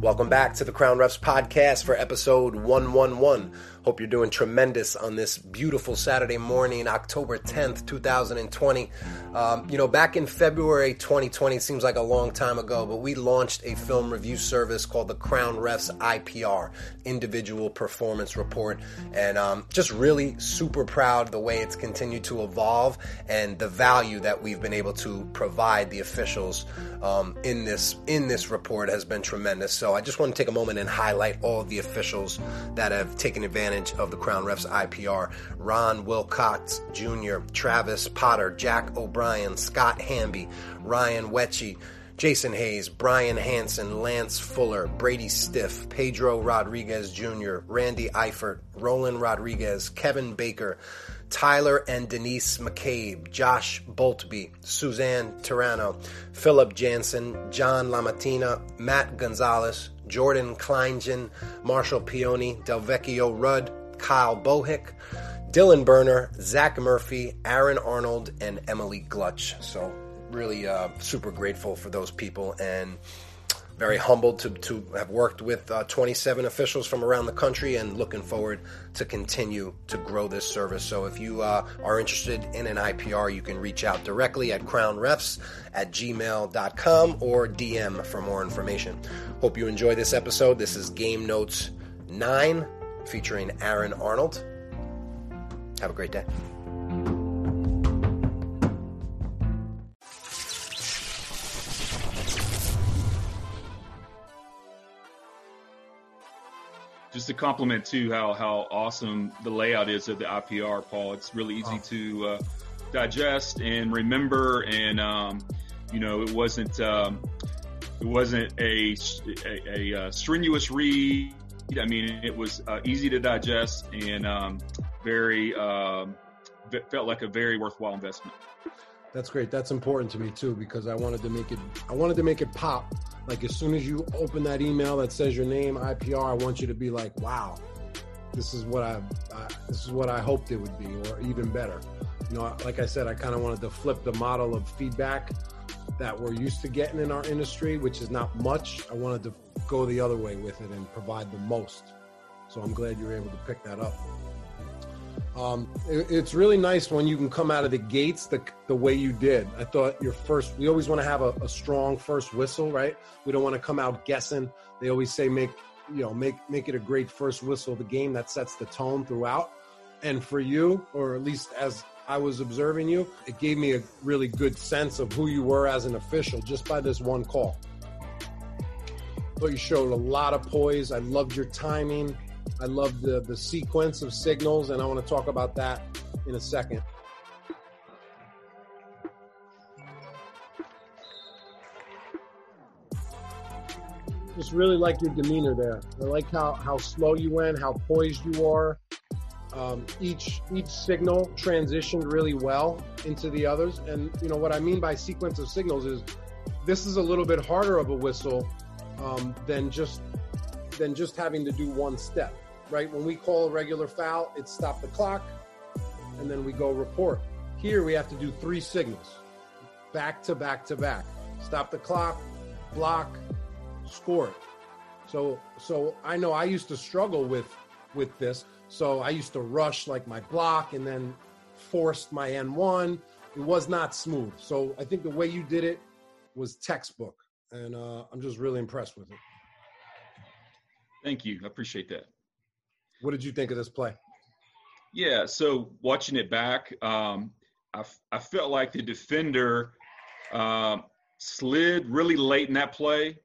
Welcome back to the Crown Refs podcast for episode 111. Hope you're doing tremendous on this beautiful Saturday morning, October 10th, 2020. Um, you know, back in February 2020, seems like a long time ago, but we launched a film review service called the Crown Refs IPR, Individual Performance Report. And um, just really super proud the way it's continued to evolve and the value that we've been able to provide the officials um, in this in this report has been tremendous. So I just want to take a moment and highlight all the officials that have taken advantage of the Crown Refs IPR. Ron Wilcox Jr., Travis Potter, Jack O'Brien, Scott Hamby, Ryan Wetchy, Jason Hayes, Brian Hanson, Lance Fuller, Brady Stiff, Pedro Rodriguez Jr., Randy Eifert, Roland Rodriguez, Kevin Baker, Tyler and Denise McCabe, Josh Boltby, Suzanne Tirano, Philip Jansen, John Lamatina, Matt Gonzalez, Jordan Kleingen, Marshall Peony, Delvecchio Rudd, Kyle Bohick, Dylan Berner, Zach Murphy, Aaron Arnold, and Emily Glutch. So, really uh, super grateful for those people and very humbled to, to have worked with uh, 27 officials from around the country and looking forward to continue to grow this service. So if you uh, are interested in an IPR, you can reach out directly at crownrefs at gmail.com or DM for more information. Hope you enjoy this episode. This is Game Notes 9 featuring Aaron Arnold. Have a great day. Just a compliment to how how awesome the layout is of the IPR, Paul. It's really easy to uh, digest and remember, and um, you know it wasn't um, it wasn't a a, a, a strenuous read. I mean, it was uh, easy to digest and um, very um, felt like a very worthwhile investment. That's great. That's important to me too because I wanted to make it. I wanted to make it pop. Like as soon as you open that email that says your name IPR, I want you to be like, "Wow, this is what I, this is what I hoped it would be, or even better." You know, like I said, I kind of wanted to flip the model of feedback that we're used to getting in our industry, which is not much. I wanted to go the other way with it and provide the most. So I'm glad you were able to pick that up. Um, it, it's really nice when you can come out of the gates the, the way you did. I thought your first, we always want to have a, a strong first whistle, right? We don't want to come out guessing. They always say make, you know, make, make it a great first whistle of the game that sets the tone throughout. And for you, or at least as I was observing you, it gave me a really good sense of who you were as an official just by this one call. But you showed a lot of poise. I loved your timing. I love the, the sequence of signals, and I want to talk about that in a second. Just really like your demeanor there. I like how, how slow you went, how poised you are. Um, each each signal transitioned really well into the others, and you know what I mean by sequence of signals is this is a little bit harder of a whistle um, than just than just having to do one step, right? When we call a regular foul, it's stop the clock, and then we go report. Here we have to do three signals, back to back to back. Stop the clock, block, score. So, so I know I used to struggle with with this. So I used to rush like my block and then forced my and-one. It was not smooth. So I think the way you did it was textbook, and uh, I'm just really impressed with it. Thank you. I appreciate that. What did you think of this play? Yeah, so watching it back, um, I, I felt like the defender um, slid really late in that play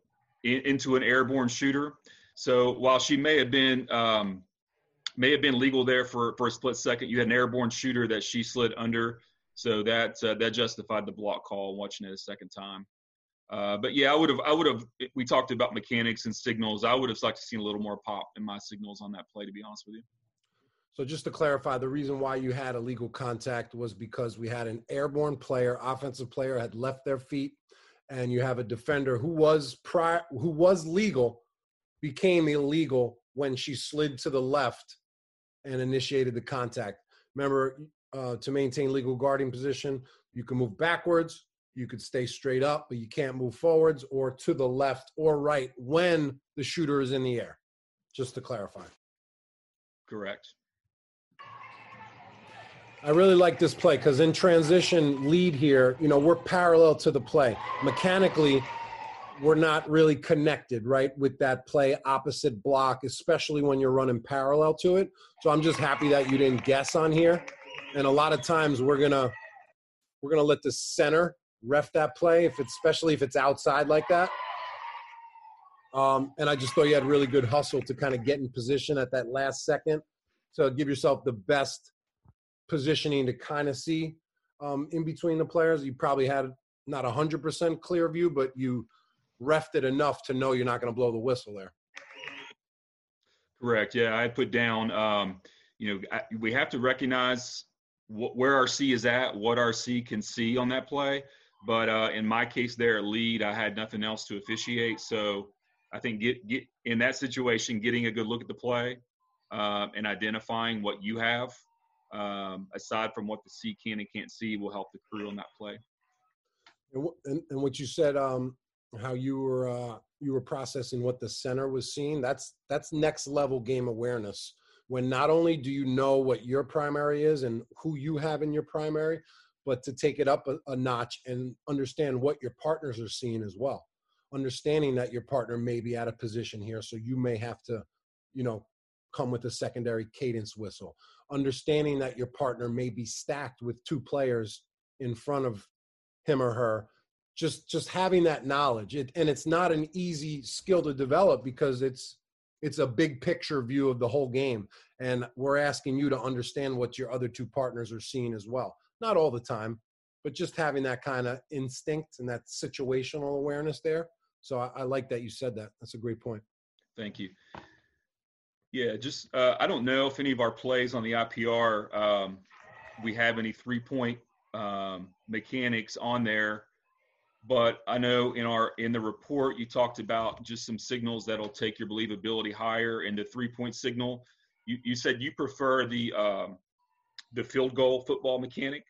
in, into an airborne shooter. So while she may have been um, may have been legal there for, for a split second, you had an airborne shooter that she slid under. So that uh, that justified the block call. Watching it a second time. Uh, but yeah, I would have, I would have. We talked about mechanics and signals. I would have liked to seen a little more pop in my signals on that play, to be honest with you. So just to clarify, the reason why you had illegal contact was because we had an airborne player, offensive player, had left their feet, and you have a defender who was prior, who was legal, became illegal when she slid to the left and initiated the contact. Remember, uh, to maintain legal guarding position, you can move backwards you could stay straight up, but you can't move forwards or to the left or right when the shooter is in the air. Just to clarify. Correct. I really like this play because in transition lead here, you know, we're parallel to the play. Mechanically, we're not really connected, right, with that play opposite block, especially when you're running parallel to it. So I'm just happy that you didn't guess on here. And a lot of times we're gonna we're gonna let the center ref that play if it's especially if it's outside like that. Um, and I just thought you had really good hustle to kind of get in position at that last second to give yourself the best positioning to kind of see um, in between the players. You probably had not a hundred percent clear view, but you refed it enough to know you're not going to blow the whistle there. Correct. Yeah, I put down. Um, you know, I, we have to recognize wh- where our C is at, what our C can see on that play. But uh, in my case, there at lead, I had nothing else to officiate. So I think get get in that situation, getting a good look at the play uh, and identifying what you have, um, aside from what the C can and can't see, will help the crew on that play. And, and, and what you said, um, how you were uh, you were processing what the center was seeing. That's that's next level game awareness. When not only do you know what your primary is and who you have in your primary, but to take it up a, a notch and understand what your partners are seeing as well. Understanding that your partner may be out of position here, so you may have to, you know, come with a secondary cadence whistle. Understanding that your partner may be stacked with two players in front of him or her just just having that knowledge it, and it's not an easy skill to develop because it's it's a big picture view of the whole game and we're asking you to understand what your other two partners are seeing as well not all the time but just having that kind of instinct and that situational awareness there. So I, I, like that you said that. That's a great point. Thank you. Yeah just uh, i don't know if any of our plays on the ipr um, we have any three point um, mechanics on there but I know in our in the report you talked about just some signals that'll take your believability higher. And the three point signal, you, you said you prefer the um, the field goal football mechanic.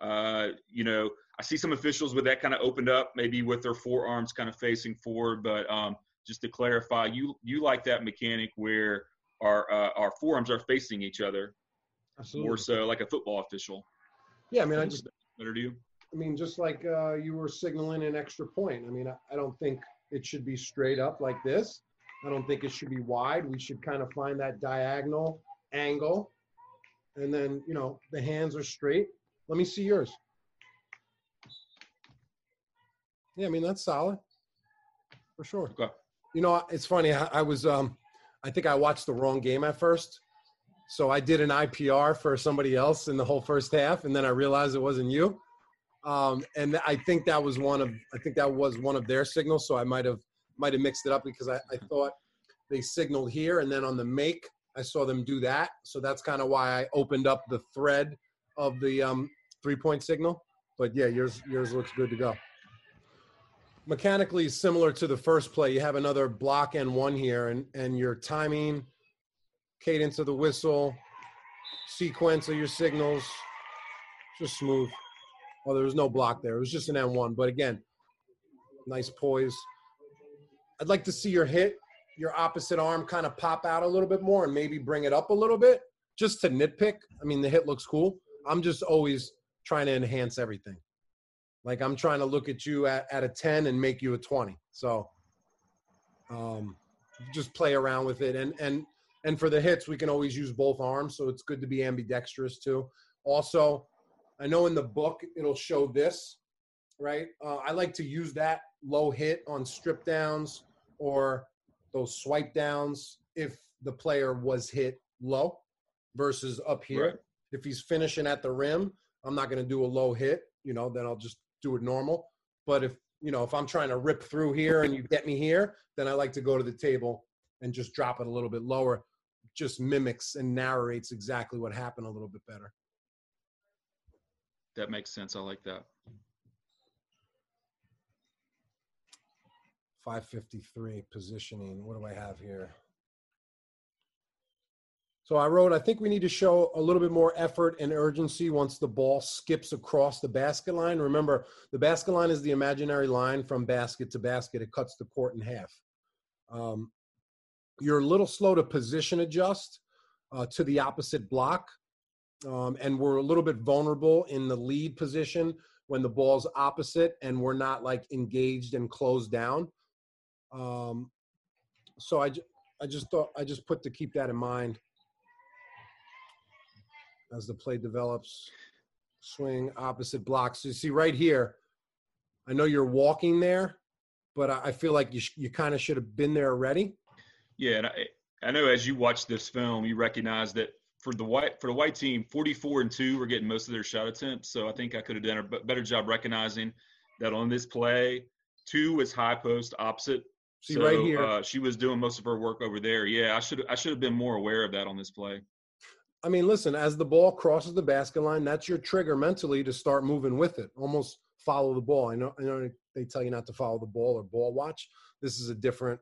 Uh, you know, I see some officials with that kind of opened up, maybe with their forearms kind of facing forward. But um, just to clarify, you you like that mechanic where our uh, our forearms are facing each other, Absolutely. more so like a football official. Yeah, I mean, I just better to you. I mean, just like uh, you were signaling an extra point. I mean, I, I don't think it should be straight up like this. I don't think it should be wide. We should kind of find that diagonal angle. And then, you know, the hands are straight. Let me see yours. Yeah, I mean, that's solid for sure. Okay. You know, it's funny. I, I was, um, I think I watched the wrong game at first. So I did an IPR for somebody else in the whole first half, and then I realized it wasn't you. Um, and I think that was one of I think that was one of their signals. So I might have might have mixed it up because I, I thought they signaled here, and then on the make I saw them do that. So that's kind of why I opened up the thread of the um, three point signal. But yeah, yours yours looks good to go. Mechanically similar to the first play, you have another block and one here, and and your timing, cadence of the whistle, sequence of your signals, just smooth. Well, there was no block there. It was just an and-one. But again, nice poise. I'd like to see your hit, your opposite arm kind of pop out a little bit more and maybe bring it up a little bit just to nitpick. I mean, the hit looks cool. I'm just always trying to enhance everything. Like I'm trying to look at you at, at a 10 and make you a 20. So um, just play around with it. And, and, and for the hits, we can always use both arms. So it's good to be ambidextrous too. Also, I know in the book it'll show this, right? Uh, I like to use that low hit on strip downs or those swipe downs if the player was hit low versus up here. Right. If he's finishing at the rim, I'm not going to do a low hit, you know, then I'll just do it normal. But if, you know, if I'm trying to rip through here and you get me here, then I like to go to the table and just drop it a little bit lower. Just mimics and narrates exactly what happened a little bit better that makes sense. I like that. 553 positioning. What do I have here? So I wrote, I think we need to show a little bit more effort and urgency once the ball skips across the basket line. Remember, the basket line is the imaginary line from basket to basket. It cuts the court in half. Um, you're a little slow to position adjust uh, to the opposite block. Um, and we're a little bit vulnerable in the lead position when the ball's opposite and we're not like engaged and closed down. Um, so I, I just thought I just put to keep that in mind as the play develops. Swing opposite blocks. So you see right here, I know you're walking there, but I feel like you sh- you kind of should have been there already. Yeah, and I, I know as you watch this film, you recognize that for the white for the white team, 44 and two were getting most of their shot attempts. So I think I could have done a better job recognizing that on this play, two was high post opposite. See so, right here, uh, she was doing most of her work over there. Yeah, I should I should have been more aware of that on this play. I mean, listen, as the ball crosses the basket line, that's your trigger mentally to start moving with it. Almost follow the ball. I know, I know they tell you not to follow the ball or ball watch. This is a different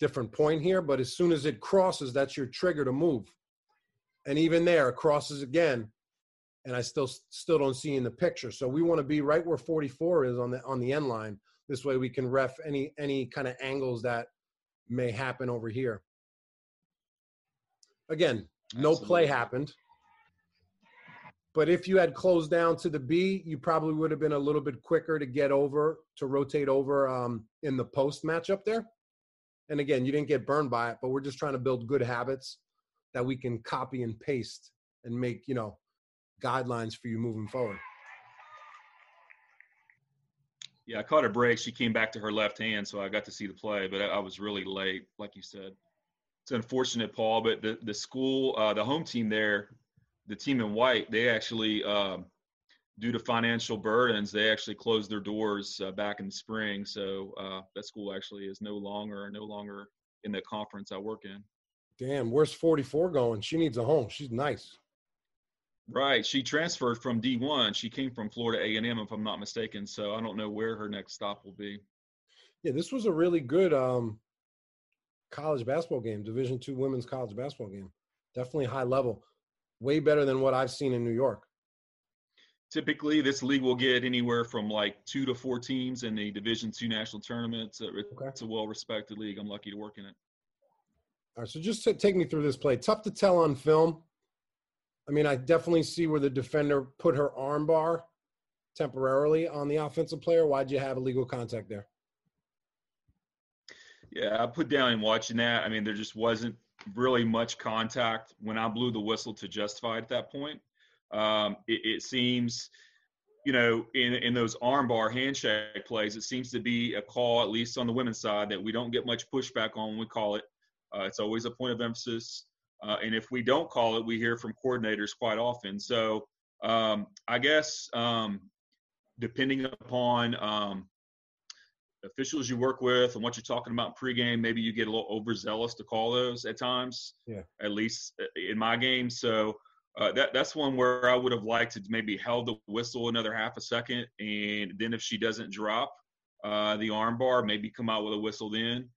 different point here, but as soon as it crosses, that's your trigger to move. And even there, it crosses again, and I still still don't see in the picture. So we want to be right where 44 is on the on the end line. This way we can ref any any kind of angles that may happen over here. Again, no Absolutely. play happened. But if you had closed down to the B, you probably would have been a little bit quicker to get over, to rotate over um, in the post matchup there. And again, you didn't get burned by it, but we're just trying to build good habits that we can copy and paste and make, you know, guidelines for you moving forward. Yeah, I caught a break. She came back to her left hand, so I got to see the play, but I was really late, like you said. It's unfortunate, Paul, but the, the school, uh, the home team there, the team in white, they actually, um, due to financial burdens, they actually closed their doors uh, back in the spring. So uh, that school actually is no longer no longer in the conference I work in. Damn, where's 44 going? She needs a home. She's nice. Right. She transferred from D1. She came from Florida A&M, if I'm not mistaken. So I don't know where her next stop will be. Yeah, this was a really good um, college basketball game, Division two women's college basketball game. Definitely high level, way better than what I've seen in New York. Typically, this league will get anywhere from like two to four teams in the Division two national tournament. So it's okay. a well-respected league. I'm lucky to work in it. All right, so just take me through this play. Tough to tell on film. I mean, I definitely see where the defender put her armbar temporarily on the offensive player. Why'd you have illegal contact there? Yeah, I put down in watching that. I mean, there just wasn't really much contact when I blew the whistle to justify it at that point. Um, it, it, seems, you know, in in those armbar handshake plays, it seems to be a call, at least on the women's side, that we don't get much pushback on when we call it. Uh, it's always a point of emphasis. Uh, and if we don't call it, we hear from coordinators quite often. So um, I guess um, depending upon um, officials you work with and what you're talking about pregame, maybe you get a little overzealous to call those at times. Yeah. At least uh, in my game. So uh, that that's one where I would have liked to maybe held the whistle another half a second, and then if she doesn't drop uh, the armbar, maybe come out with a whistle then.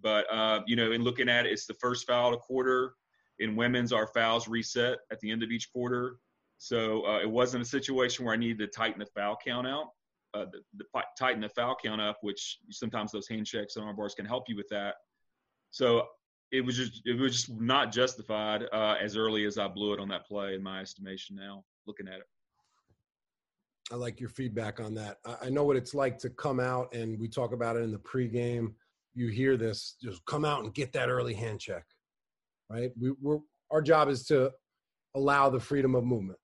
But uh, you know, in looking at it, it's the first foul of the quarter. In women's, our fouls reset at the end of each quarter. So uh, it wasn't a situation where I needed to tighten the foul count out, uh, the, the, tighten the foul count up, which sometimes those handshakes and arm bars can help you with that. So it was just it was just not justified uh, as early as I blew it on that play, in my estimation. Now looking at it. I like your feedback on that. I know what it's like to come out, and we talk about it in the pregame you hear this, just come out and get that early hand check, right? We, we're, our job is to allow the freedom of movement.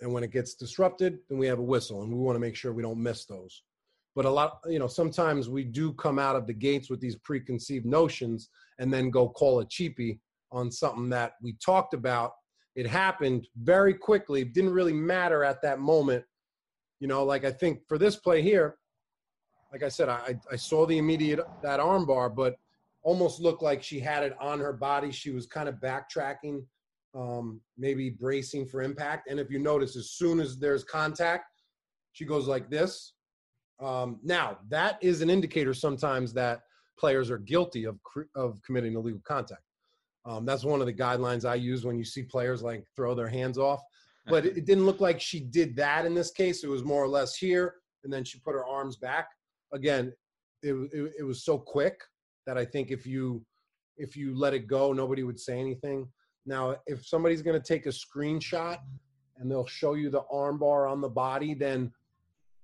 And when it gets disrupted, then we have a whistle, and we want to make sure we don't miss those. But a lot, you know, sometimes we do come out of the gates with these preconceived notions and then go call a cheapie on something that we talked about. It happened very quickly, didn't really matter at that moment. You know, like I think for this play here, like I said, I, I saw the immediate that armbar, but almost looked like she had it on her body. She was kind of backtracking, um, maybe bracing for impact. And if you notice, as soon as there's contact, she goes like this. Um, now that is an indicator sometimes that players are guilty of of committing illegal contact. Um, that's one of the guidelines I use when you see players like throw their hands off. But it, didn't look like she did that in this case. It was more or less here, and then she put her arms back. Again, it, it, it was so quick that I think if you if you let it go, nobody would say anything. Now, if somebody's going to take a screenshot and they'll show you the armbar on the body, then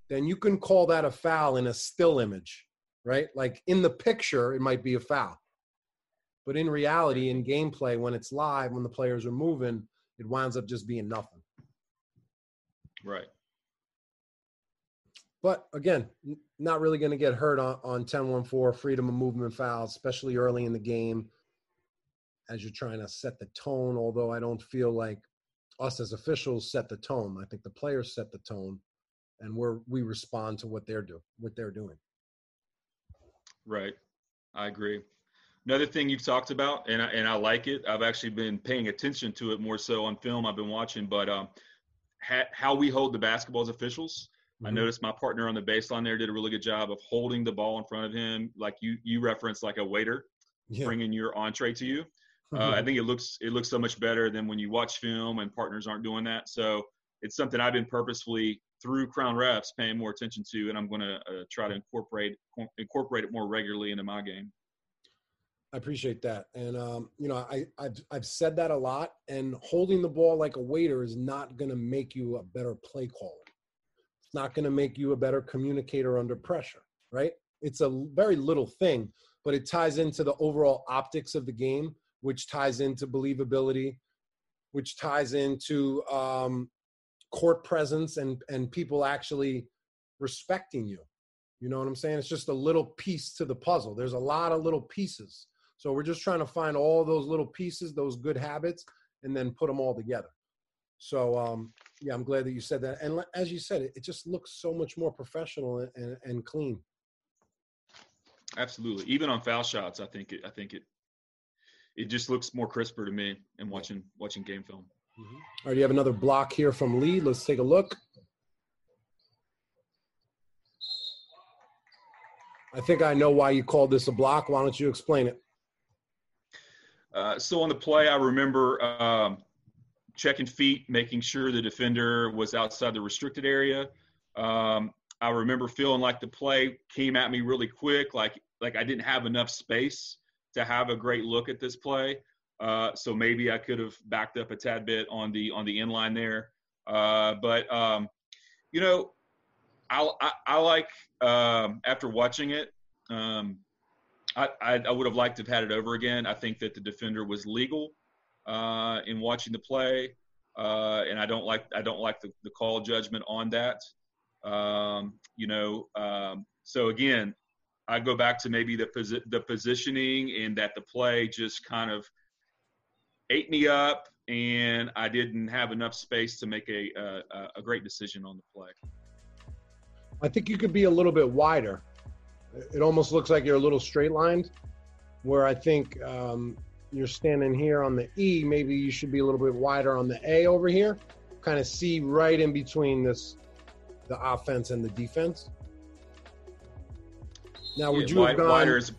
then you can call that a foul in a still image, right? Like in the picture, it might be a foul. But in reality, in gameplay, when it's live, when the players are moving, it winds up just being nothing. Right. But again, not really going to get hurt on, on 10-1-4 freedom of movement fouls, especially early in the game as you're trying to set the tone. Although I don't feel like us as officials set the tone. I think the players set the tone, and we're we respond to what they're do what they're doing. Right, I agree. Another thing you've talked about, and I, and I like it. I've actually been paying attention to it more so on film. I've been watching, but um, ha- how we hold the basketball as officials. Mm-hmm. I noticed my partner on the baseline there did a really good job of holding the ball in front of him, like you you referenced, like a waiter yeah. bringing your entree to you. Uh, I think it looks it looks so much better than when you watch film and partners aren't doing that. So it's something I've been purposefully through Crown Refs paying more attention to, and I'm going to uh, try to incorporate incorporate it more regularly into my game. I appreciate that, and um, you know, I I've, I've said that a lot. And holding the ball like a waiter is not going to make you a better play caller. Not going to make you a better communicator under pressure, right? It's a very little thing, but it ties into the overall optics of the game which ties into believability, which ties into um, court presence and and people actually respecting you. You know what I'm saying? It's just a little piece to the puzzle. There's a lot of little pieces. So we're just trying to find all those little pieces, those good habits, and then put them all together. So um, yeah, I'm glad that you said that. And as you said, it, it just looks so much more professional and, and, and clean. Absolutely. Even on foul shots, I think it, I think it it just looks more crisper to me and watching watching game film. Mm-hmm. All right, you have another block here from Lee. Let's take a look. I think I know why you called this a block. Why don't you explain it? Uh, so on the play, I remember um, checking feet, making sure the defender was outside the restricted area. Um, I remember feeling like the play came at me really quick, like like I didn't have enough space to have a great look at this play. Uh, so maybe I could have backed up a tad bit on the on the inline there. Uh, but um, you know, I, I, I like um, after watching it, um, I, I, I, would have liked to have had it over again. I think that the defender was legal uh, in watching the play, uh, and I don't like I don't like the, the call judgment on that. Um, you know, um, so again, I go back to maybe the posi- the positioning and that the play just kind of ate me up, and I didn't have enough space to make a a, a great decision on the play. I think you could be a little bit wider. It almost looks like you're a little straight lined, where I think um, you're standing here on the E. Maybe you should be a little bit wider on the A over here. Kind of see right in between this, the offense and the defense. Now, would yeah, you wide, have gone wider as,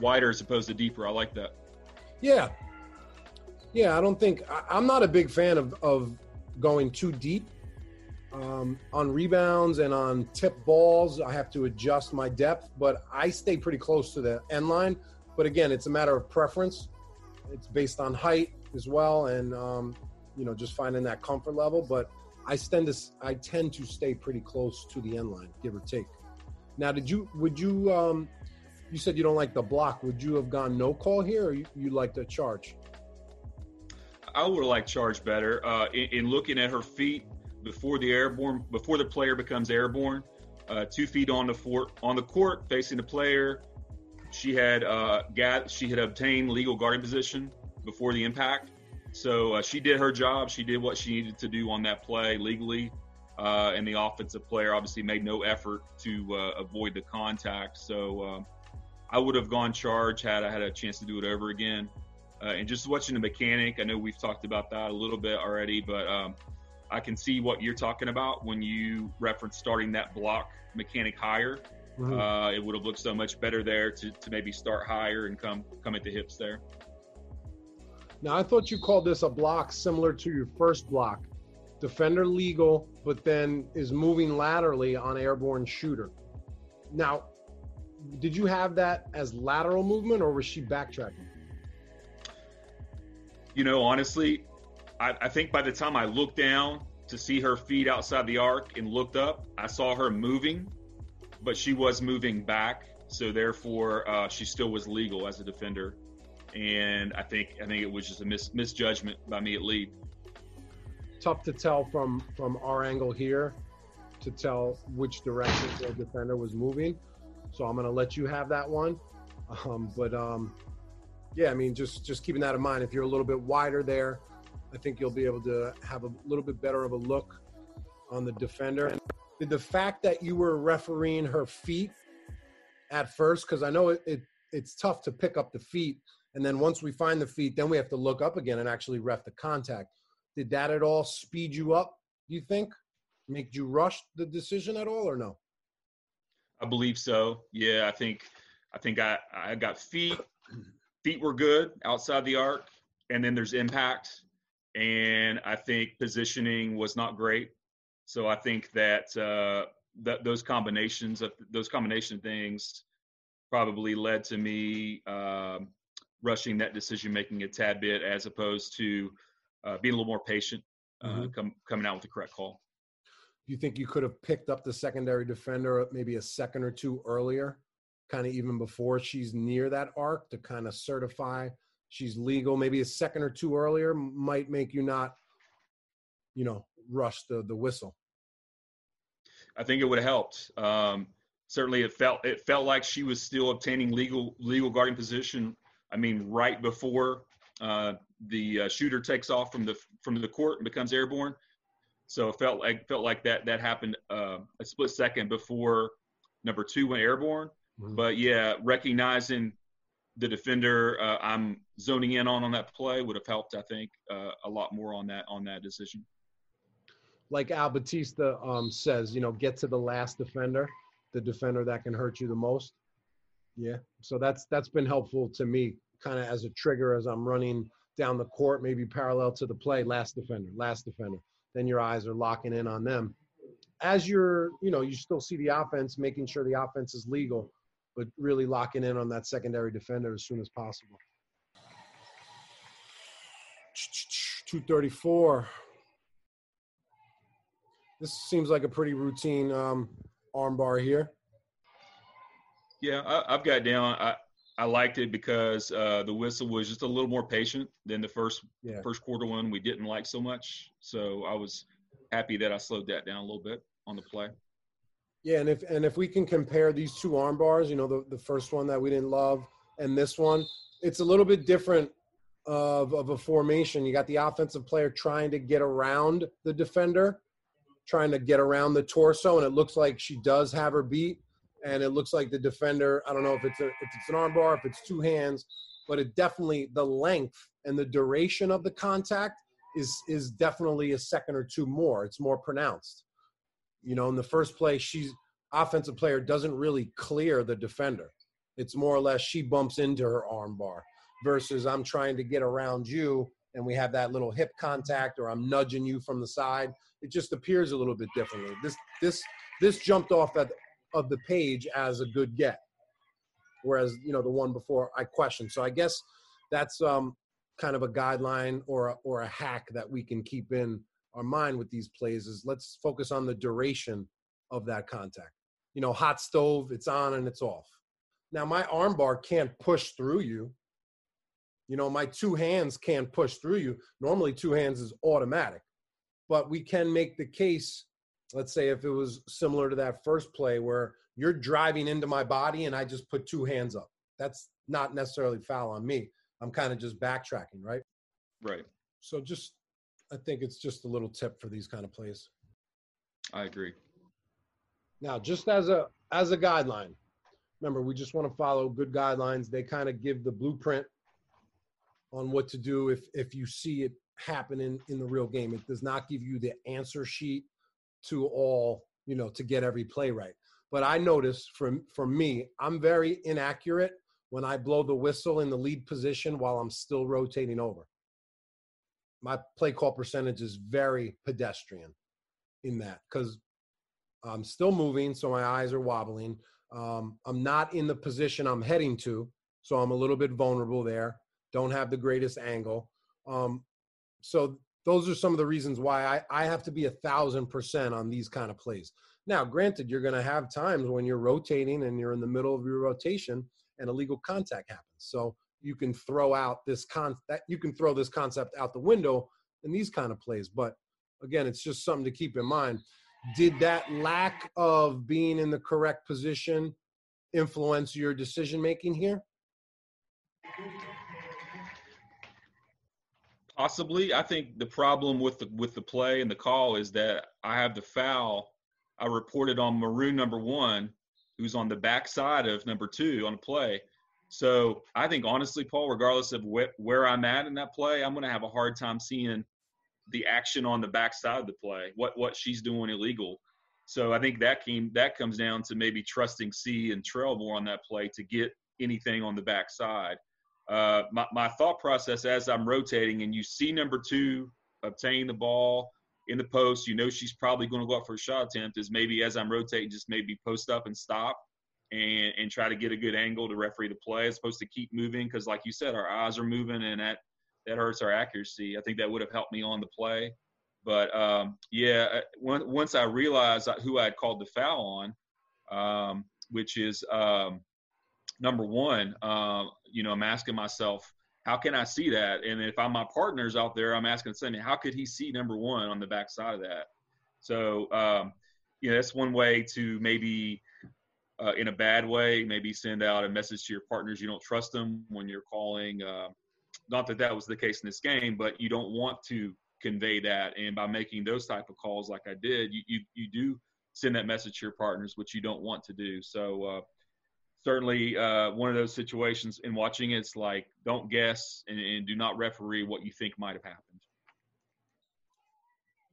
wider as opposed to deeper? I like that. Yeah, yeah. I don't think I, am not a big fan of of going too deep um, on rebounds and on tip balls. I have to adjust my depth, but I stay pretty close to the end line. But again, it's a matter of preference. It's based on height as well, and um, you know, just finding that comfort level. But I tend to I tend to stay pretty close to the end line, give or take. Now, did you would you um, you said you don't like the block? Would you have gone no call here, or you, you like the charge? I would like charge better. Uh, in, in, looking at her feet before the airborne, before the player becomes airborne, uh, two feet on the fort on the court facing the player. She had uh, got she had obtained legal guarding position before the impact, so uh, she did her job. She did what she needed to do on that play legally uh, and the offensive player obviously made no effort to uh, avoid the contact. So um, I would have gone charge had I had a chance to do it over again. Uh, and just watching the mechanic, I know we've talked about that a little bit already, but um, I can see what you're talking about when you reference starting that block mechanic higher. Mm-hmm. Uh, it would have looked so much better there to, to maybe start higher and come come at the hips there. Now I thought you called this a block similar to your first block, defender legal, but then is moving laterally on airborne shooter. Now, did you have that as lateral movement or was she backtracking? You know, honestly, I, I think by the time I looked down to see her feet outside the arc and looked up, I saw her moving, but she was moving back. So therefore, uh, she still was legal as a defender. And I think I think it was just a mis- misjudgment by me at lead. Tough to tell from from our angle here to tell which direction the defender was moving. So I'm going to let you have that one. Um, but um, yeah, I mean, just just keeping that in mind. If you're a little bit wider there, I think you'll be able to have a little bit better of a look on the defender. Did the fact that you were refereeing her feet at first, because I know it, it it's tough to pick up the feet, and then once we find the feet, then we have to look up again and actually ref the contact. Did that at all speed you up? Do you think? Make you rush the decision at all, or no? I believe so. Yeah, I think I think I I got feet. Feet were good outside the arc, and then there's impact and I think positioning was not great. So I think that uh, that those combinations of those combination things probably led to me uh, rushing that decision making a tad bit as opposed to uh, being a little more patient, uh, mm-hmm. com- coming out with the correct call. Do you think you could have picked up the secondary defender maybe a second or two earlier, kind of even before she's near that arc to kind of certify she's legal. Maybe a second or two earlier might make you not, you know, rush the the whistle. I think it would have helped. Um, certainly, it felt it felt like she was still obtaining legal legal guarding position. I mean, right before uh, the uh, shooter takes off from the from the court and becomes airborne. So it felt like felt like that that happened uh, a split second before number two went airborne. Mm-hmm. But yeah, recognizing the defender uh, I'm zoning in on on that play would have helped. I think uh, a lot more on that on that decision. Like Al Batista um, says, you know, get to the last defender, the defender that can hurt you the most. Yeah, so that's that's been helpful to me, kind of as a trigger as I'm running down the court, maybe parallel to the play. Last defender, last defender. Then your eyes are locking in on them. As you're, you know, you still see the offense, making sure the offense is legal but really locking in on that secondary defender as soon as possible. 234. This seems like a pretty routine um, armbar here. Yeah, I, have got down. I, I liked it because uh, the whistle was just a little more patient than the first yeah. first quarter one we didn't like so much. So I was happy that I slowed that down a little bit on the play. Yeah, and if and if we can compare these two arm bars, you know, the, the first one that we didn't love and this one, it's a little bit different of, of a formation. You got the offensive player trying to get around the defender, trying to get around the torso, and it looks like she does have her beat. And it looks like the defender, I don't know if it's a, if it's an armbar, if it's two hands, but it definitely the length and the duration of the contact is is definitely a second or two more. It's more pronounced. You know, in the first place, she's offensive player doesn't really clear the defender. It's more or less she bumps into her armbar versus I'm trying to get around you and we have that little hip contact or I'm nudging you from the side. It just appears a little bit differently. This this this jumped off at, of the page as a good get. Whereas, you know, the one before I questioned. So I guess that's um, kind of a guideline or a, or a hack that we can keep in our mind with these plays is let's focus on the duration of that contact. You know, hot stove, it's on and it's off. Now my armbar can't push through you. You know, my two hands can't push through you. Normally two hands is automatic. But we can make the case, let's say if it was similar to that first play where you're driving into my body and I just put two hands up. That's not necessarily foul on me. I'm kind of just backtracking, right? Right. So just I think it's just a little tip for these kind of plays. I agree. Now, just as a as a guideline, remember we just want to follow good guidelines. They kind of give the blueprint on what to do if if you see it happening in the real game. It does not give you the answer sheet to all, you know, to get every play right. But I notice for for me, I'm very inaccurate when I blow the whistle in the lead position while I'm still rotating over. My play call percentage is very pedestrian in that because I'm still moving, so my eyes are wobbling. Um, I'm not in the position I'm heading to, so I'm a little bit vulnerable there. Don't have the greatest angle. Um, so those are some of the reasons why I, I have to be a thousand percent on these kind of plays. Now, granted, you're going to have times when you're rotating and you're in the middle of your rotation and illegal contact happens. So you can throw out this con that you can throw this concept out the window in these kind of plays. But again, it's just something to keep in mind. Did that lack of being in the correct position influence your decision making here? Possibly. I think the problem with the with the play and the call is that I have the foul. I reported on maroon number one, who's on the backside of number two on a play. So I think honestly, Paul, regardless of wh- where I'm at in that play, I'm going to have a hard time seeing the action on the backside of the play, what what she's doing illegal. So I think that came that comes down to maybe trusting C and Trail more on that play to get anything on the backside. Uh, my, my thought process as I'm rotating and you see number two obtain the ball in the post, you know she's probably going to go up for a shot attempt. Is maybe as I'm rotating, just maybe post up and stop and and try to get a good angle to referee the play as opposed to keep moving because like you said, our eyes are moving and that that hurts our accuracy. I think that would have helped me on the play. But um, yeah, uh, once I realized who I had called the foul on, um, which is um, number one, uh, you know, I'm asking myself, how can I see that? And if I'm my partners out there, I'm asking the how could he see number one on the backside of that? So, um, you know, that's one way to maybe, uh, in a bad way, maybe send out a message to your partners you don't trust them when you're calling. Uh, not that that was the case in this game, but you don't want to convey that. And by making those type of calls like I did, you you, you do send that message to your partners, which you don't want to do. So uh, certainly uh, one of those situations in watching it's like don't guess and, and, do not referee what you think might have happened.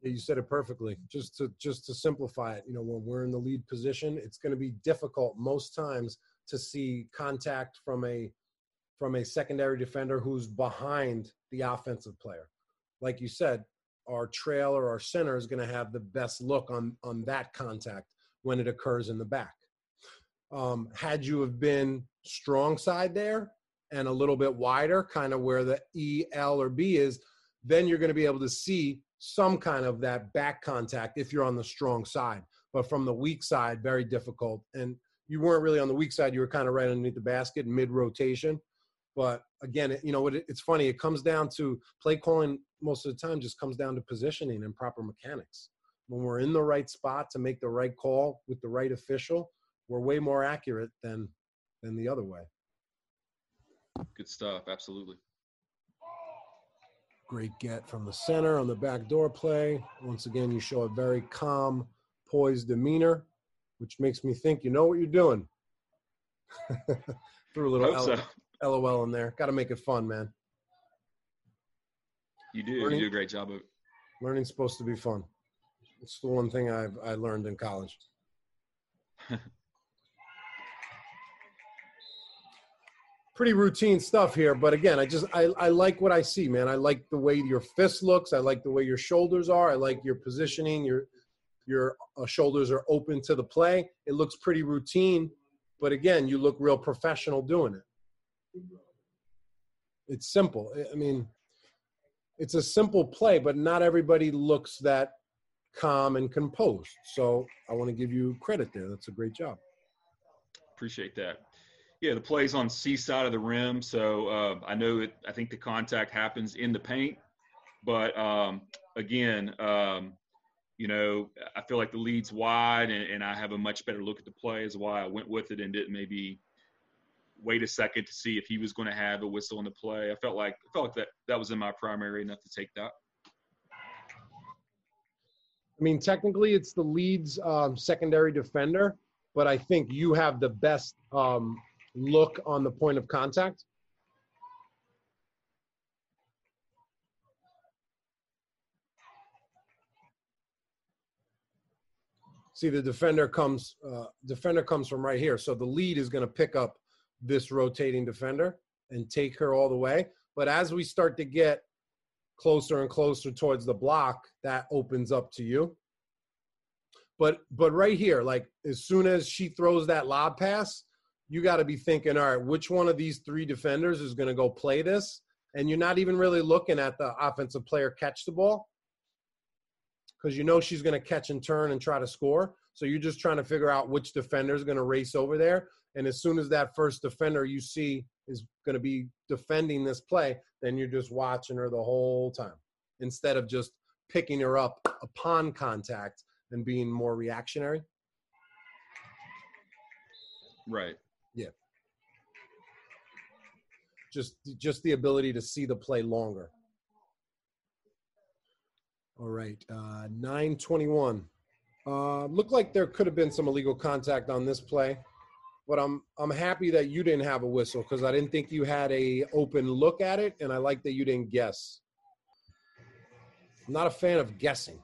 You said it perfectly. Just to just to simplify it, you know, when we're in the lead position, it's going to be difficult most times to see contact from a from a secondary defender who's behind the offensive player. Like you said, our trail or our center is going to have the best look on on that contact when it occurs in the back. Um, had you have been strong side there and a little bit wider, kind of where the E, L, or B is, then you're going to be able to see some kind of that back contact if you're on the strong side. But from the weak side, very difficult. And you weren't really on the weak side; you were kind of right underneath the basket, mid rotation. But again, you know, what it's funny. It comes down to play calling most of the time. Just comes down to positioning and proper mechanics. When we're in the right spot to make the right call with the right official, we're way more accurate than than the other way. Good stuff. Absolutely. Great get from the center on the back door play. Once again, you show a very calm, poised demeanor, which makes me think you know what you're doing. Threw a little L- so. LOL in there. Got to make it fun, man. You do. Learning, you do a great job of it. Learning's supposed to be fun. It's the one thing I've I learned in college. pretty routine stuff here. But again, I just I, I like what I see, man. I like the way your fist looks. I like the way your shoulders are. I like your positioning. Your your uh, shoulders are open to the play. It looks pretty routine, but again, you look real professional doing it. It's simple. I mean, it's a simple play, but not everybody looks that calm and composed. So I want to give you credit there. That's a great job. Appreciate that. Yeah, the play's on C side of the rim, so uh, I know it. I think the contact happens in the paint, but um, again, um, you know, I feel like the lead's wide, and, and, I have a much better look at the play. Is why I went with it and didn't maybe wait a second to see if he was going to have a whistle in the play. I felt like I felt like that that was in my primary enough to take that. I mean, technically, it's the lead's um, secondary defender, but I think you have the best um, look on the point of contact? see the defender comes uh, defender comes from right here. So the lead is going to pick up this rotating defender and take her all the way. But as we start to get closer and closer towards the block that opens up to you. But but right here like as soon as she throws that lob pass you got to be thinking all right which one of these three defenders is going to go play this and you're not even really looking at the offensive player catch the ball because you know she's going to catch and turn and try to score. So you're just trying to figure out which defender is going to race over there. And as soon as that first defender you see is going to be defending this play, then you're just watching her the whole time instead of just picking her up upon contact and being more reactionary. Right. Yeah. Just just the ability to see the play longer. All right, uh, 921. Uh, looked like there could have been some illegal contact on this play, but I'm I'm happy that you didn't have a whistle because I didn't think you had a open look at it, and I like that you didn't guess. I'm not a fan of guessing.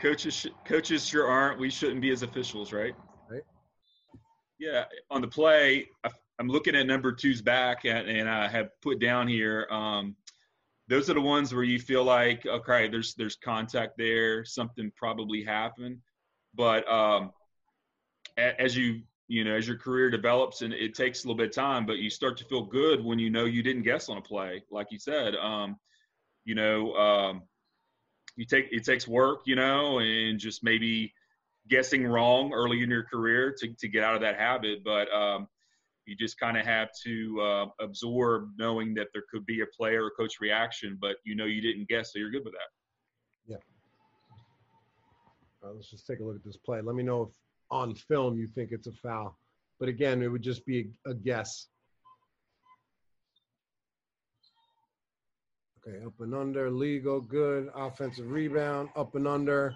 Coaches, coaches sure aren't. We shouldn't be as officials, right? Right. Yeah, on the play, I I'm looking at number two's back, and, and I have put down here. Um, those are the ones where you feel like, okay, there's there's contact there, something probably happened. But um, as you you know, as your career develops, and it takes a little bit of time, but you start to feel good when you know you didn't guess on a play, like you said. Um, you know, um, you take it takes work, you know, and just maybe guessing wrong early in your career to to get out of that habit. But um, you just kind of have to uh, absorb knowing that there could be a player or coach reaction, but you know you didn't guess, so you're good with that. Yeah. Uh, let's just take a look at this play. Let me know if on film you think it's a foul. But again, it would just be a guess. Okay, up and under, legal, good. Offensive rebound, up and under.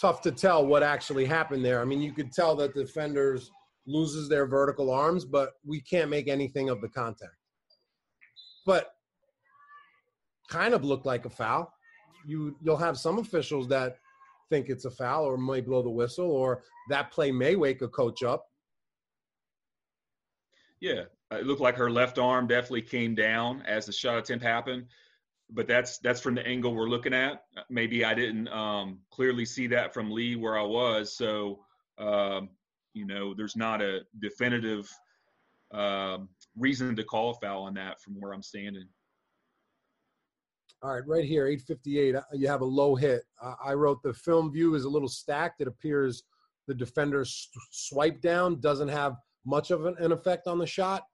Tough to tell what actually happened there. I mean, you could tell that the defenders loses their vertical arms, but we can't make anything of the contact. But kind of looked like a foul. You you'll have some officials that think it's a foul or may blow the whistle or that play may wake a coach up. Yeah, it looked like her left arm definitely came down as the shot attempt happened, but that's that's from the angle we're looking at. Maybe I didn't um, clearly see that from lead where I was, so um, you know, there's not a definitive um, reason to call a foul on that from where I'm standing. All right, right here, 858, uh, you have a low hit. I wrote the film view is a little stacked. It appears the defender's swipe down doesn't have much of an effect on the shot.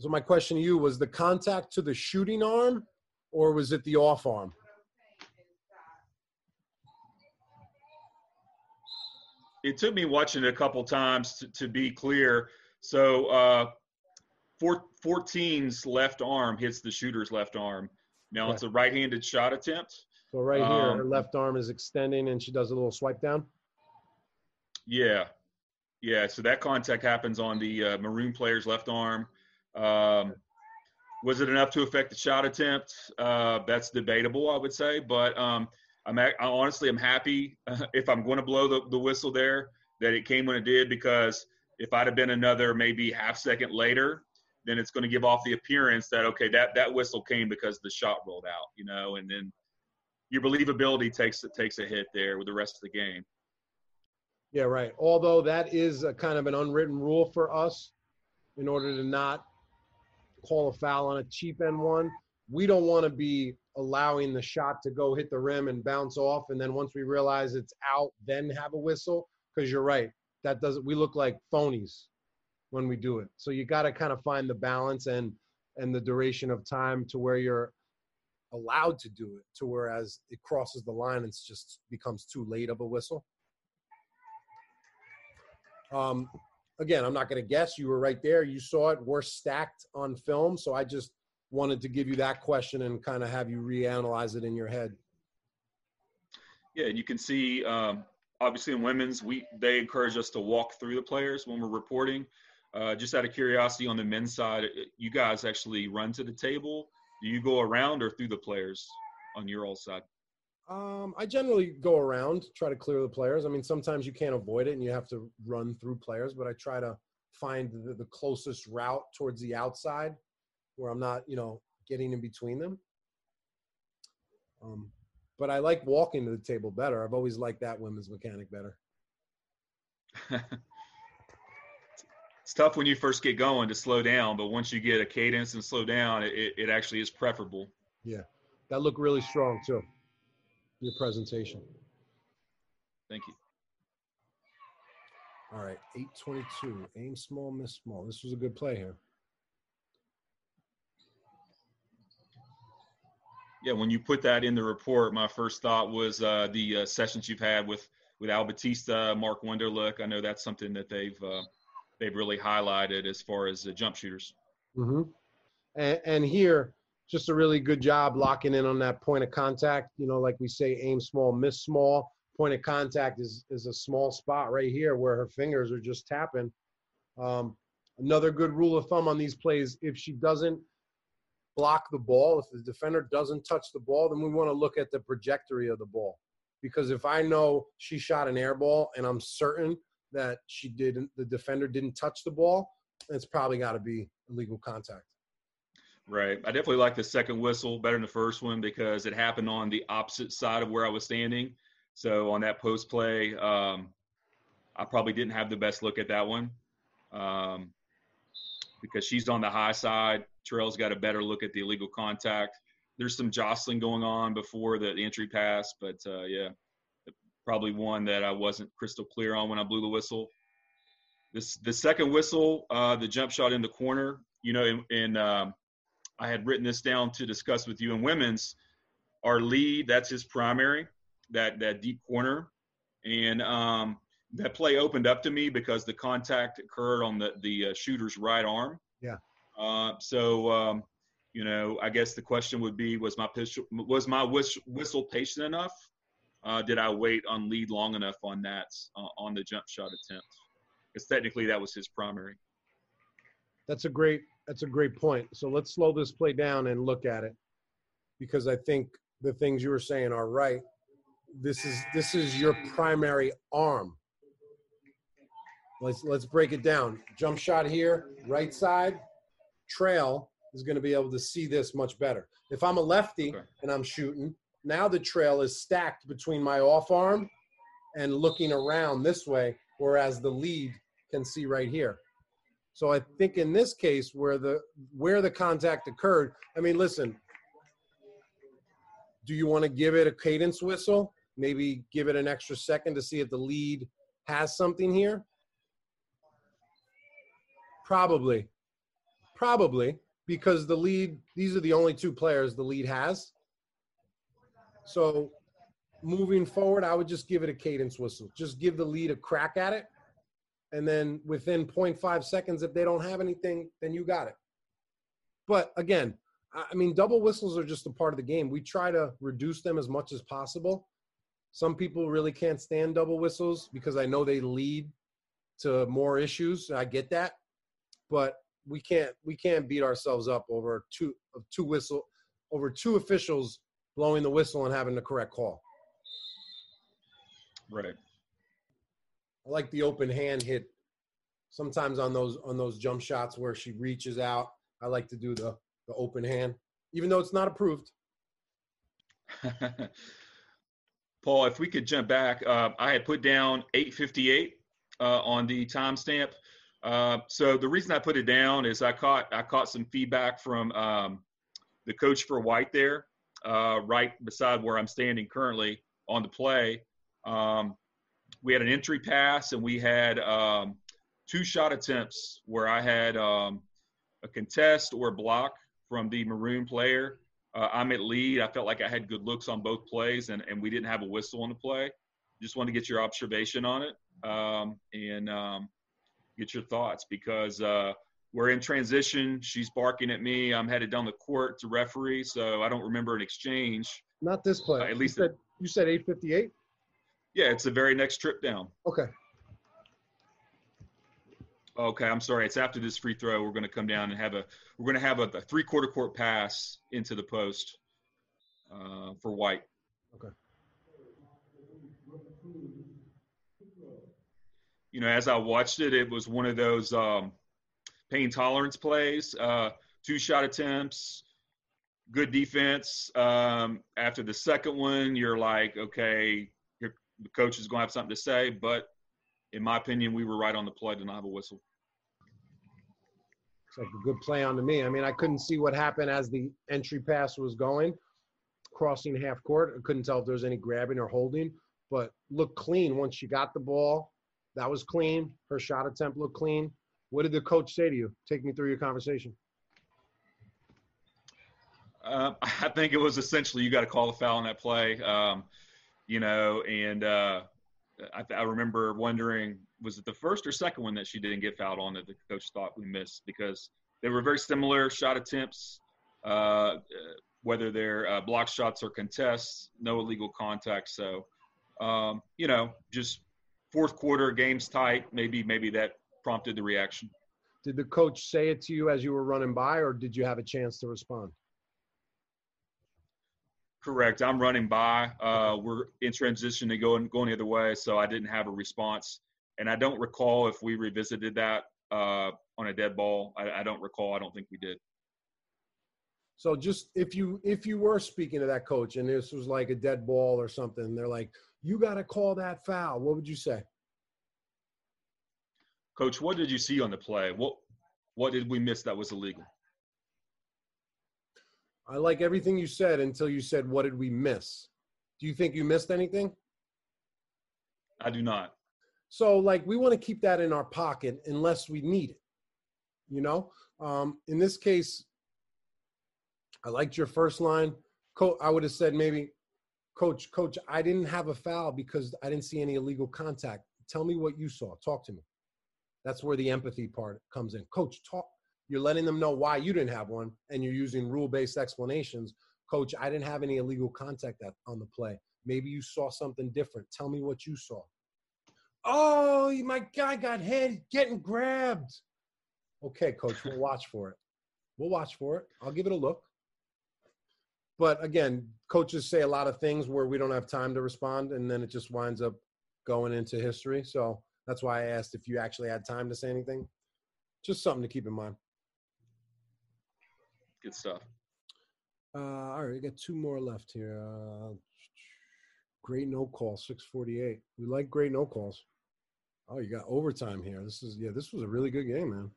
So my question to you was the contact to the shooting arm or was it the off arm? it took me watching it a couple times to, to be clear. So uh, four, 14's left arm hits the shooter's left arm. Now right. it's a right-handed shot attempt. So right here, um, her left arm is extending, and she does a little swipe down. Yeah, yeah. So that contact happens on the uh, maroon player's left arm. Um, was it enough to affect the shot attempt? Uh, that's debatable, I would say. But um, I'm I honestly I'm happy if I'm going to blow the, the whistle there that it came when it did because if I'd have been another maybe half second later, then it's going to give off the appearance that okay that that whistle came because the shot rolled out, you know, and then your believability takes takes a hit there with the rest of the game. Yeah, right. Although that is a kind of an unwritten rule for us, in order to not call a foul on a cheap and-one, we don't want to be allowing the shot to go hit the rim and bounce off. And then once we realize it's out then have a whistle. Because you're right that doesn't we look like phonies when we do it. So you got to kind of find the balance and and the duration of time to where you're allowed to do it to whereas it crosses the line and just becomes too late of a whistle. Um again i'm not going to guess you were right there you saw it we're stacked on film so i just wanted to give you that question and kind of have you reanalyze it in your head. Yeah, and you can see um, obviously in women's, we they encourage us to walk through the players when we're reporting. Uh, just out of curiosity, on the men's side, you guys actually run to the table. Do you go around or through the players on your all side? Um, I generally go around, try to clear the players. I mean, sometimes you can't avoid it and you have to run through players, but I try to find the, the closest route towards the outside where I'm not, you know, getting in between them. Um, but I like walking to the table better. I've always liked that women's mechanic better. it's tough when you first get going to slow down, but once you get a cadence and slow down, it, it actually is preferable. Yeah, that looked really strong too your presentation. Thank you. All right, 822. Aim small, miss small. This was a good play here. Yeah, when you put that in the report, my first thought was uh, the uh, sessions you've had with with Al Batista, Mark Wunderlich. I know that's something that they've uh, they've really highlighted as far as the jump shooters. Mm-hmm. And, and here, just a really good job locking in on that point of contact. You know, like we say, aim small, miss small. Point of contact is is a small spot right here where her fingers are just tapping. Um, another good rule of thumb on these plays: if she doesn't block the ball, if the defender doesn't touch the ball, then we want to look at the trajectory of the ball. Because if I know she shot an air ball and I'm certain that she didn't, the defender didn't touch the ball, it's probably got to be illegal contact. Right. I definitely like the second whistle better than the first one because it happened on the opposite side of where I was standing. So on that post play, um, I probably didn't have the best look at that one um, because she's on the high side. Terrell's got a better look at the illegal contact. There's some jostling going on before the, entry pass, but uh, yeah, probably one that I wasn't crystal clear on when I blew the whistle. This the second whistle, uh, the jump shot in the corner. You know, in, in um, I had written this down to discuss with you in women's. Our lead, that's his primary, that that deep corner, and um, that play opened up to me because the contact occurred on the the uh, shooter's right arm. Yeah. Uh, so um, you know, I guess the question would be: Was my pistol, was my whistle patient enough? Uh, did I wait on lead long enough on that uh, on the jump shot attempt? Because technically, that was his primary. That's a great that's a great point. So let's slow this play down and look at it because I think the things you were saying are right. This is this is your primary arm. Let's let's break it down. Jump shot here, right side, trail is going to be able to see this much better. If I'm a lefty okay. and I'm shooting, now the trail is stacked between my off arm and looking around this way, whereas the lead can see right here. So I think in this case, where the where the contact occurred, I mean, listen, do you want to give it a cadence whistle? Maybe give it an extra second to see if the lead has something here. Probably, probably because the lead. These are the only two players the lead has. So moving forward, I would just give it a cadence whistle. Just give the lead a crack at it and then within 0.5 seconds if they don't have anything then you got it. But again i mean double whistles are just a part of the game. We try to reduce them as much as possible. Some people really can't stand double whistles because i know they lead to more issues. I get that. But we can't we can't beat ourselves up over two two whistle over two officials blowing the whistle and having the correct call. Right I like the open hand hit. Sometimes on those on those jump shots where she reaches out, I like to do the the open hand, even though it's not approved. Paul, if we could jump back, uh, I had put down 858 uh, on the timestamp. Uh, so the reason I put it down is I caught I caught some feedback from um, the coach for White there, uh, right beside where I'm standing currently on the play. Um, we had an entry pass and we had um, two shot attempts where I had um, a contest or a block from the maroon player. Uh, I'm at lead. I felt like I had good looks on both plays, and, and we didn't have a whistle on the play. Just want to get your observation on it um, and um, get your thoughts because uh, we're in transition. She's barking at me. I'm headed down the court to referee, so I don't remember an exchange. Not this play. Uh, at least you said, you said 858. Yeah, it's the very next trip down. Okay. Okay, I'm sorry. It's after this free throw. We're going to come down and have a we're going to have a, a three quarter court pass into the post uh, for White. Okay. You know, as I watched it, it was one of those um, pain tolerance plays, uh, two shot attempts, good defense. Um, after the second one, you're like, okay, the coach is going to have something to say. But in my opinion, we were right on the play to not have a whistle. It's like a good play on to me. I mean, I couldn't see what happened as the entry pass was going, crossing half court. I couldn't tell if there was any grabbing or holding, but looked clean once she got the ball. That was clean. Her shot attempt looked clean. What did the coach say to you? Take me through your conversation. Uh, I think it was essentially you got to call the foul on that play, um, you know, and uh, I, I, remember wondering was it the first or second one that she didn't get fouled on that the coach thought we missed because they were very similar shot attempts, uh, whether they're uh, block shots or contests, no illegal contact. So, um, you know, just fourth quarter, game's tight. Maybe maybe that prompted the reaction. Did the coach say it to you as you were running by, or did you have a chance to respond? Correct. I'm running by. Uh, we're in transition to going going the other way, so I didn't have a response, and I don't recall if we revisited that uh, on a dead ball. I, I, don't recall. I don't think we did. So just if you if you were speaking to that coach and this was like a dead ball or something, they're like, "You got to call that foul." What would you say? Coach, what did you see on the play? What what did we miss that was illegal? I like everything you said until you said, What did we miss? Do you think you missed anything? I do not. So, like, we want to keep that in our pocket unless we need it. You know, um, in this case, I liked your first line. Co- I would have said maybe, Coach, Coach, I didn't have a foul because I didn't see any illegal contact. Tell me what you saw. Talk to me. That's where the empathy part comes in. Coach, talk you're letting them know why you didn't have one, and you're using rule-based explanations. Coach, I didn't have any illegal contact on the play. Maybe you saw something different. Tell me what you saw. Oh, my guy got hit, getting grabbed. Okay, coach, we'll watch for it. We'll watch for it. I'll give it a look. But again, coaches say a lot of things where we don't have time to respond, and then it just winds up going into history. So that's why I asked if you actually had time to say anything. Just something to keep in mind. Good stuff. Uh, all right, we got two more left here. Uh, great no call, six forty eight. We like great no calls. Oh, you got overtime here. This is yeah, this was a really good game, man.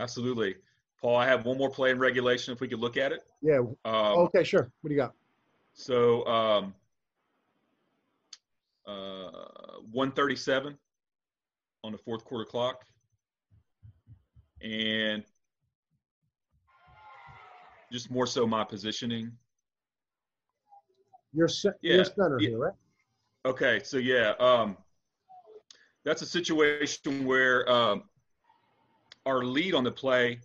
Absolutely, Paul. I have one more play in regulation. If we could look at it. Yeah. Um, okay, sure. What do you got? So, um, uh, one thirty seven on the fourth quarter clock, and just more so my positioning. You're, se- yeah. you're center yeah. here, right? Okay, so yeah, um, that's a situation where um, our lead on the play.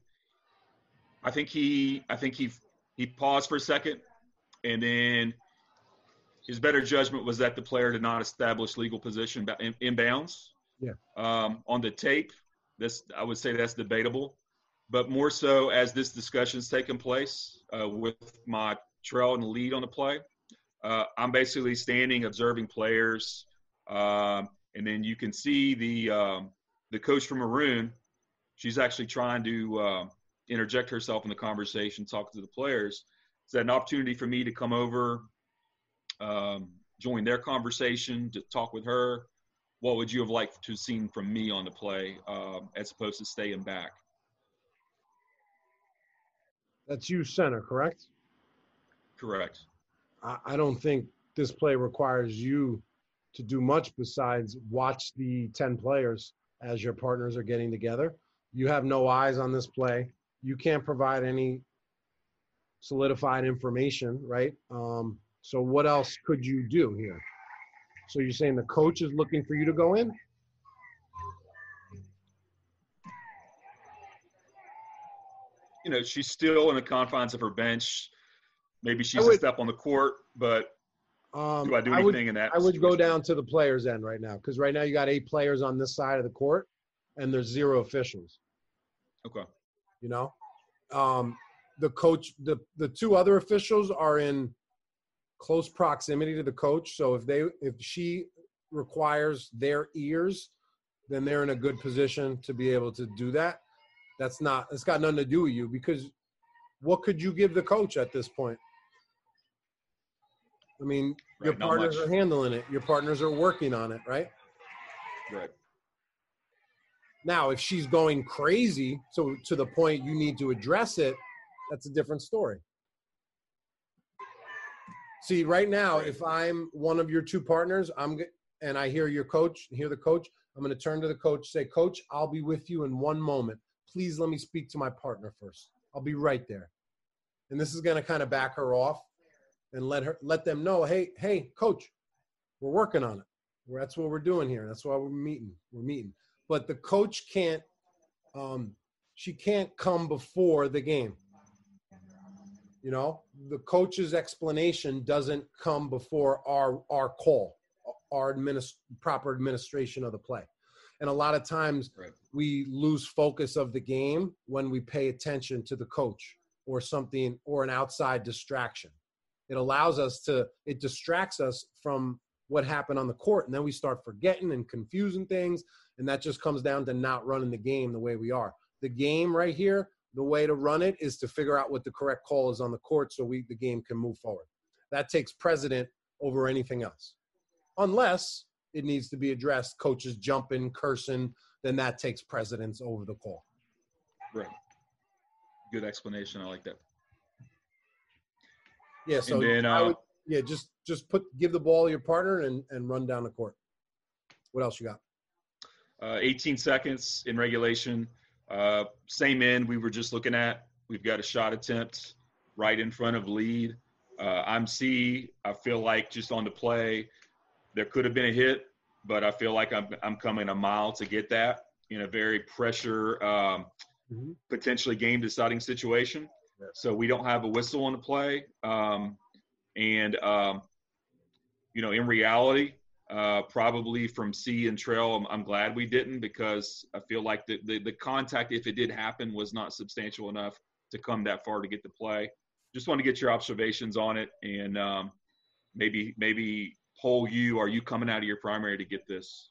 I think he, I think he, he paused for a second, and then his better judgment was that the player did not establish legal position in, inbounds. Yeah. Um, on the tape, this I would say that's debatable but more so as this discussion is taking place uh, with my trail and lead on the play. Uh, I'm basically standing, observing players, um, and then you can see the um, the coach from Maroon. She's actually trying to uh, interject herself in the conversation, talk to the players. Is that an opportunity for me to come over, um, join their conversation, to talk with her? What would you have liked to have seen from me on the play, um, as opposed to staying back? That's you center, correct? Correct. I, I don't think this play requires you to do much besides watch the 10 players as your partners are getting together. You have no eyes on this play. You can't provide any solidified information, right? Um, so what else could you do here? So you're saying the coach is looking for you to go in? You know, she's still in the confines of her bench. Maybe she's would, a step on the court, but um, do I do anything I would, in that? I would go down to the players' end right now because right now you got eight players on this side of the court, and there's zero officials. Okay. You know, um, the coach, the the two other officials are in close proximity to the coach. So if they if she requires their ears, then they're in a good position to be able to do that. That's not. It's got nothing to do with you because what could you give the coach at this point? I mean, Right, your partners are handling it. Your partners are working on it, right? Right. Now, if she's going crazy, so to the point you need to address it, that's a different story. See, right now, if I'm one of your two partners, I'm and I hear your coach, hear the coach, I'm going to turn to the coach, say, "Coach, I'll be with you in one moment. Please let me speak to my partner first. I'll be right there." And this is going to kind of back her off and let her let them know, "Hey, hey, coach, we're working on it. That's what we're doing here. That's why we're meeting. We're meeting." But the coach can't um she can't come before the game. You know, the coach's explanation doesn't come before our our call, our administ- proper administration of the play. And a lot of times Right. we lose focus of the game when we pay attention to the coach or something or an outside distraction. It allows us to it distracts us from what happened on the court and then we start forgetting and confusing things and that just comes down to not running the game the way we are. The game right here, the way to run it is to figure out what the correct call is on the court so we the game can move forward. That takes precedent over anything else. Unless it needs to be addressed, coaches jumping, cursing, then that takes precedence over the call. Right. Good explanation. I like that. Yeah, so then, uh, would, yeah, just just put give the ball to your partner and and run down the court. What else you got? Uh, 18 seconds in regulation. Uh, same end we were just looking at. We've got a shot attempt right in front of lead. Uh, I'm C. I feel like just on the play, there could have been a hit, but I feel like I'm, I'm coming a mile to get that in a very pressure, um, Mhm. potentially game deciding situation. So we don't have a whistle on the play. Um, and, um, you know, in reality, uh, probably from C and Trail, I'm, I'm glad we didn't because I feel like the, the, the contact, if it did happen, was not substantial enough to come that far to get the play. Just want to get your observations on it and um, maybe maybe poll you. Are you coming out of your primary to get this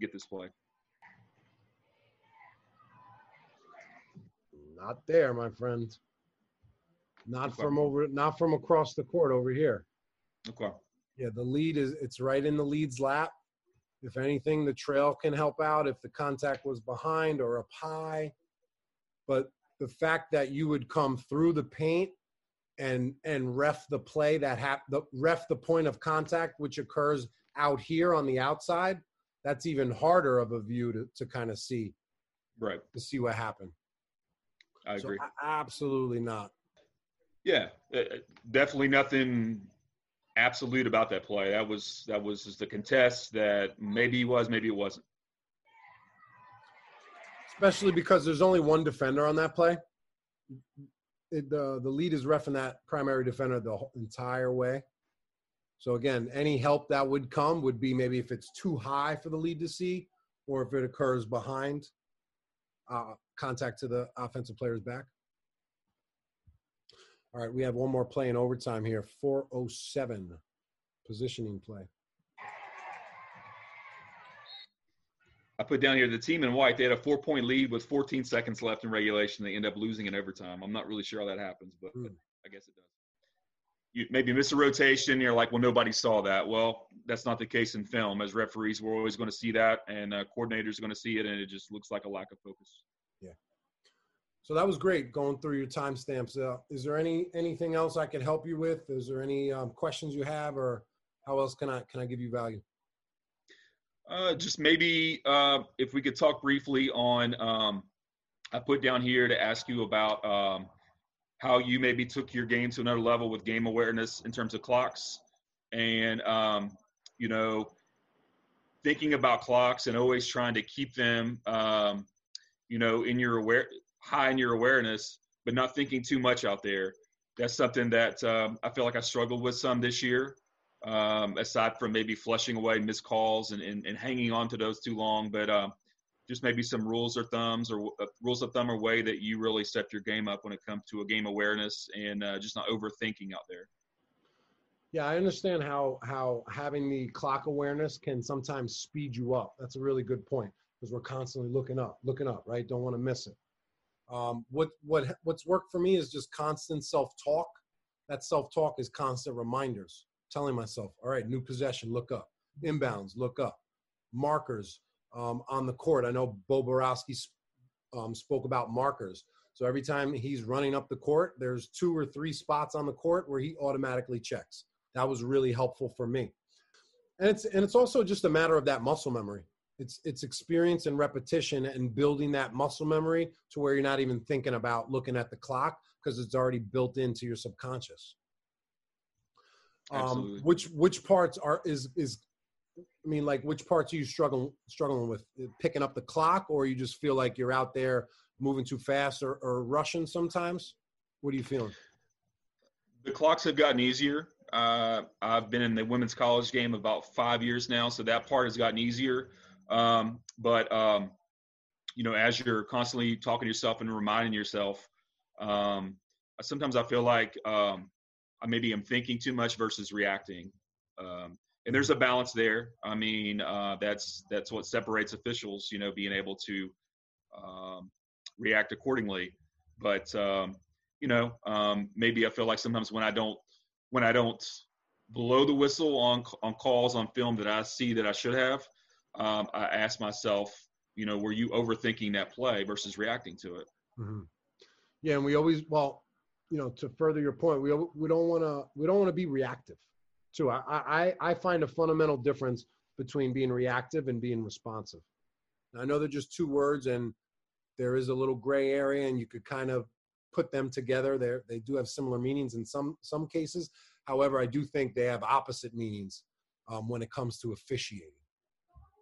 get this play? Not there, my friend. Not Okay. from over not from across the court over here. Okay. Yeah, the lead is it's right in the lead's lap. If anything, the trail can help out if the contact was behind or up high. But the fact that you would come through the paint and and ref the play that hap the ref the point of contact which occurs out here on the outside, that's even harder of a view to, to kind of see Right. to see what happened. I agree. a- absolutely not. Yeah, uh, uh, definitely nothing absolute about that play. That was that was just a contest that maybe he was, maybe it wasn't. especially because there's only one defender on that play. It, the the lead is refing that primary defender the entire way. So again, any help that would come would be maybe if it's too high for the lead to see, or if it occurs behind uh, contact to the offensive player's back. All right, we have one more play in overtime here. 407 positioning play. I put down here the team in white. They had a four point lead with 14 seconds left in regulation. They end up losing in overtime. I'm not really sure how that happens, but Hmm. I guess it does. You maybe miss a rotation. You're like, well, nobody saw that. Well, that's not the case in film. As referees, we're always going to see that, and uh, coordinators are going to see it, and it just looks like a lack of focus. Yeah. So that was great going through your timestamps. Uh, is there any anything else I can help you with? Is there any um, questions you have, or how else can I can I give you value? Uh, just maybe uh, if we could talk briefly on, um, I put down here to ask you about um, how you maybe took your game to another level with game awareness in terms of clocks, and um, you know, thinking about clocks and always trying to keep them, um, you know, in your aware high in your awareness, but not thinking too much out there. That's something that um, I feel like I struggled with some this year um, aside from maybe flushing away missed calls and, and, and hanging on to those too long. But um, just maybe some rules or thumbs or uh, rules of thumb or way that you really set your game up when it comes to a game awareness and uh, just not overthinking out there. Yeah, I understand how how having the clock awareness can sometimes speed you up. That's a really good point. because we're constantly looking up, looking up, right? Don't want to miss it. Um, what what what's worked for me is just constant self-talk. That self-talk is constant reminders, telling myself, all right, new possession, look up, inbounds, look up, markers um, on the court. I know Bo Borowski um, spoke about markers. So every time he's running up the court, there's two or three spots on the court where he automatically checks. That was really helpful for me. And it's and it's also just a matter of that muscle memory. It's it's experience and repetition and building that muscle memory to where you're not even thinking about looking at the clock because it's already built into your subconscious. Um, which which parts are is is I mean, like, which parts are you struggling struggling with? Picking up the clock, or you just feel like you're out there moving too fast or, or rushing sometimes? What are you feeling? The clocks have gotten easier. Uh, I've been in the women's college game about five years now, so that part has gotten easier. Um, but um, you know, as you're constantly talking to yourself and reminding yourself, um, sometimes I feel like um, maybe I'm thinking too much versus reacting. Um, and there's a balance there. I mean, uh, that's that's what separates officials. You know, being able to um, react accordingly. But um, you know, um, maybe I feel like sometimes when I don't when I don't blow the whistle on on calls on film that I see that I should have, um, I ask myself, you know, were you overthinking that play versus reacting to it? Mm-hmm. Yeah, and we always well, you know, to further your point, we we don't want to we don't want to be reactive too. I, I, I find a fundamental difference between being reactive and being responsive. Now, I know they're just two words and there is a little gray area and you could kind of put them together. They they do have similar meanings in some some cases. However, I do think they have opposite meanings um, when it comes to officiating.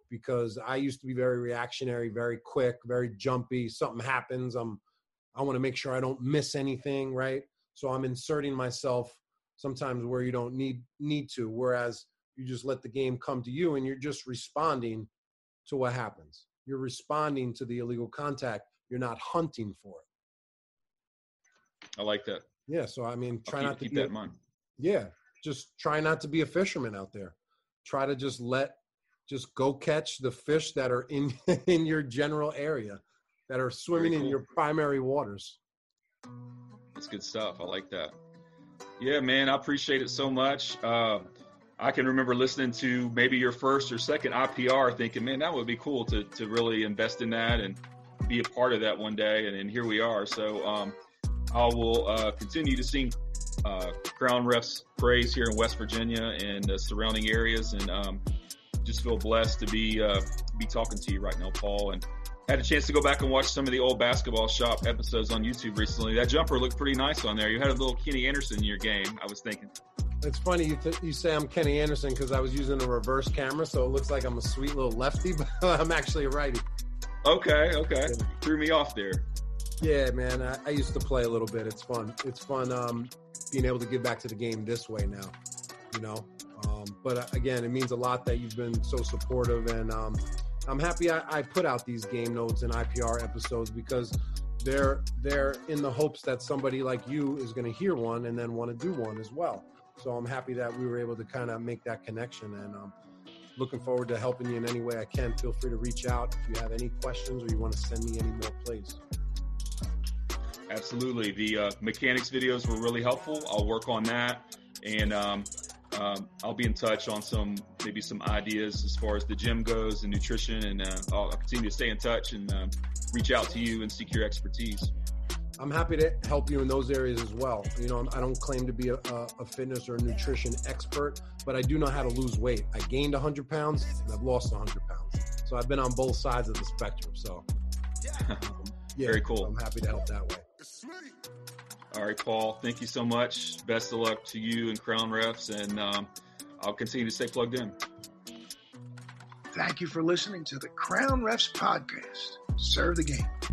Because I used to be very reactionary, very quick, very jumpy. Something happens, I'm I want to make sure I don't miss anything, right? So I'm inserting myself sometimes where you don't need need to whereas you just let the game come to you and you're just responding to what happens. You're responding to the illegal contact. You're not hunting for it. I like that. Yeah so i mean try keep, not to keep be that in mind. Yeah just try not to be a fisherman out there. Try to just let just go catch the fish that are in in your general area that are swimming cool. in your primary waters that's good stuff i like that yeah, man, I appreciate it so much. Uh, I can remember listening to maybe your first or second IPR, thinking, man, that would be cool to to really invest in that and be a part of that one day. And, and here we are. So um, I will uh, continue to sing uh, Crown Refs praise here in West Virginia and the surrounding areas, and um, just feel blessed to be uh, be talking to you right now, Paul. And had a chance to go back and watch some of the old basketball shop episodes on YouTube recently. That jumper looked pretty nice on there. You had a little Kenny Anderson in your game. I was thinking. It's funny you, th- you say I'm Kenny Anderson because I was using a reverse camera, so it looks like I'm a sweet little lefty, but I'm actually a righty. Okay, okay. Yeah. Threw me off there. Yeah, man. I, I, used to play a little bit. It's fun. It's fun um, being able to get back to the game this way now. You know, um, but uh, again, it means a lot that you've been so supportive and um, I'm happy I, I put out these game notes and IPR episodes because they're they're in the hopes that somebody like you is going to hear one and then want to do one as well. So I'm happy that we were able to kind of make that connection and um, looking forward to helping you in any way I can. Feel free to reach out if you have any questions or you want to send me any more plays. Absolutely. The uh, mechanics videos were really helpful. I'll work on that. And um, um, I'll be in touch on some maybe some ideas as far as the gym goes and nutrition, and uh, I'll continue to stay in touch and uh, reach out to you and seek your expertise. I'm happy to help you in those areas as well. You know, I don't claim to be a, a fitness or nutrition expert, but I do know how to lose weight. I gained 100 pounds and I've lost 100 pounds, so I've been on both sides of the spectrum. So, um, yeah, very cool. I'm happy to help that way. All right, Paul. Thank you so much. Best of luck to you and Crown Refs, and um, I'll continue to stay plugged in. Thank you for listening to the Crown Refs podcast. Serve the game.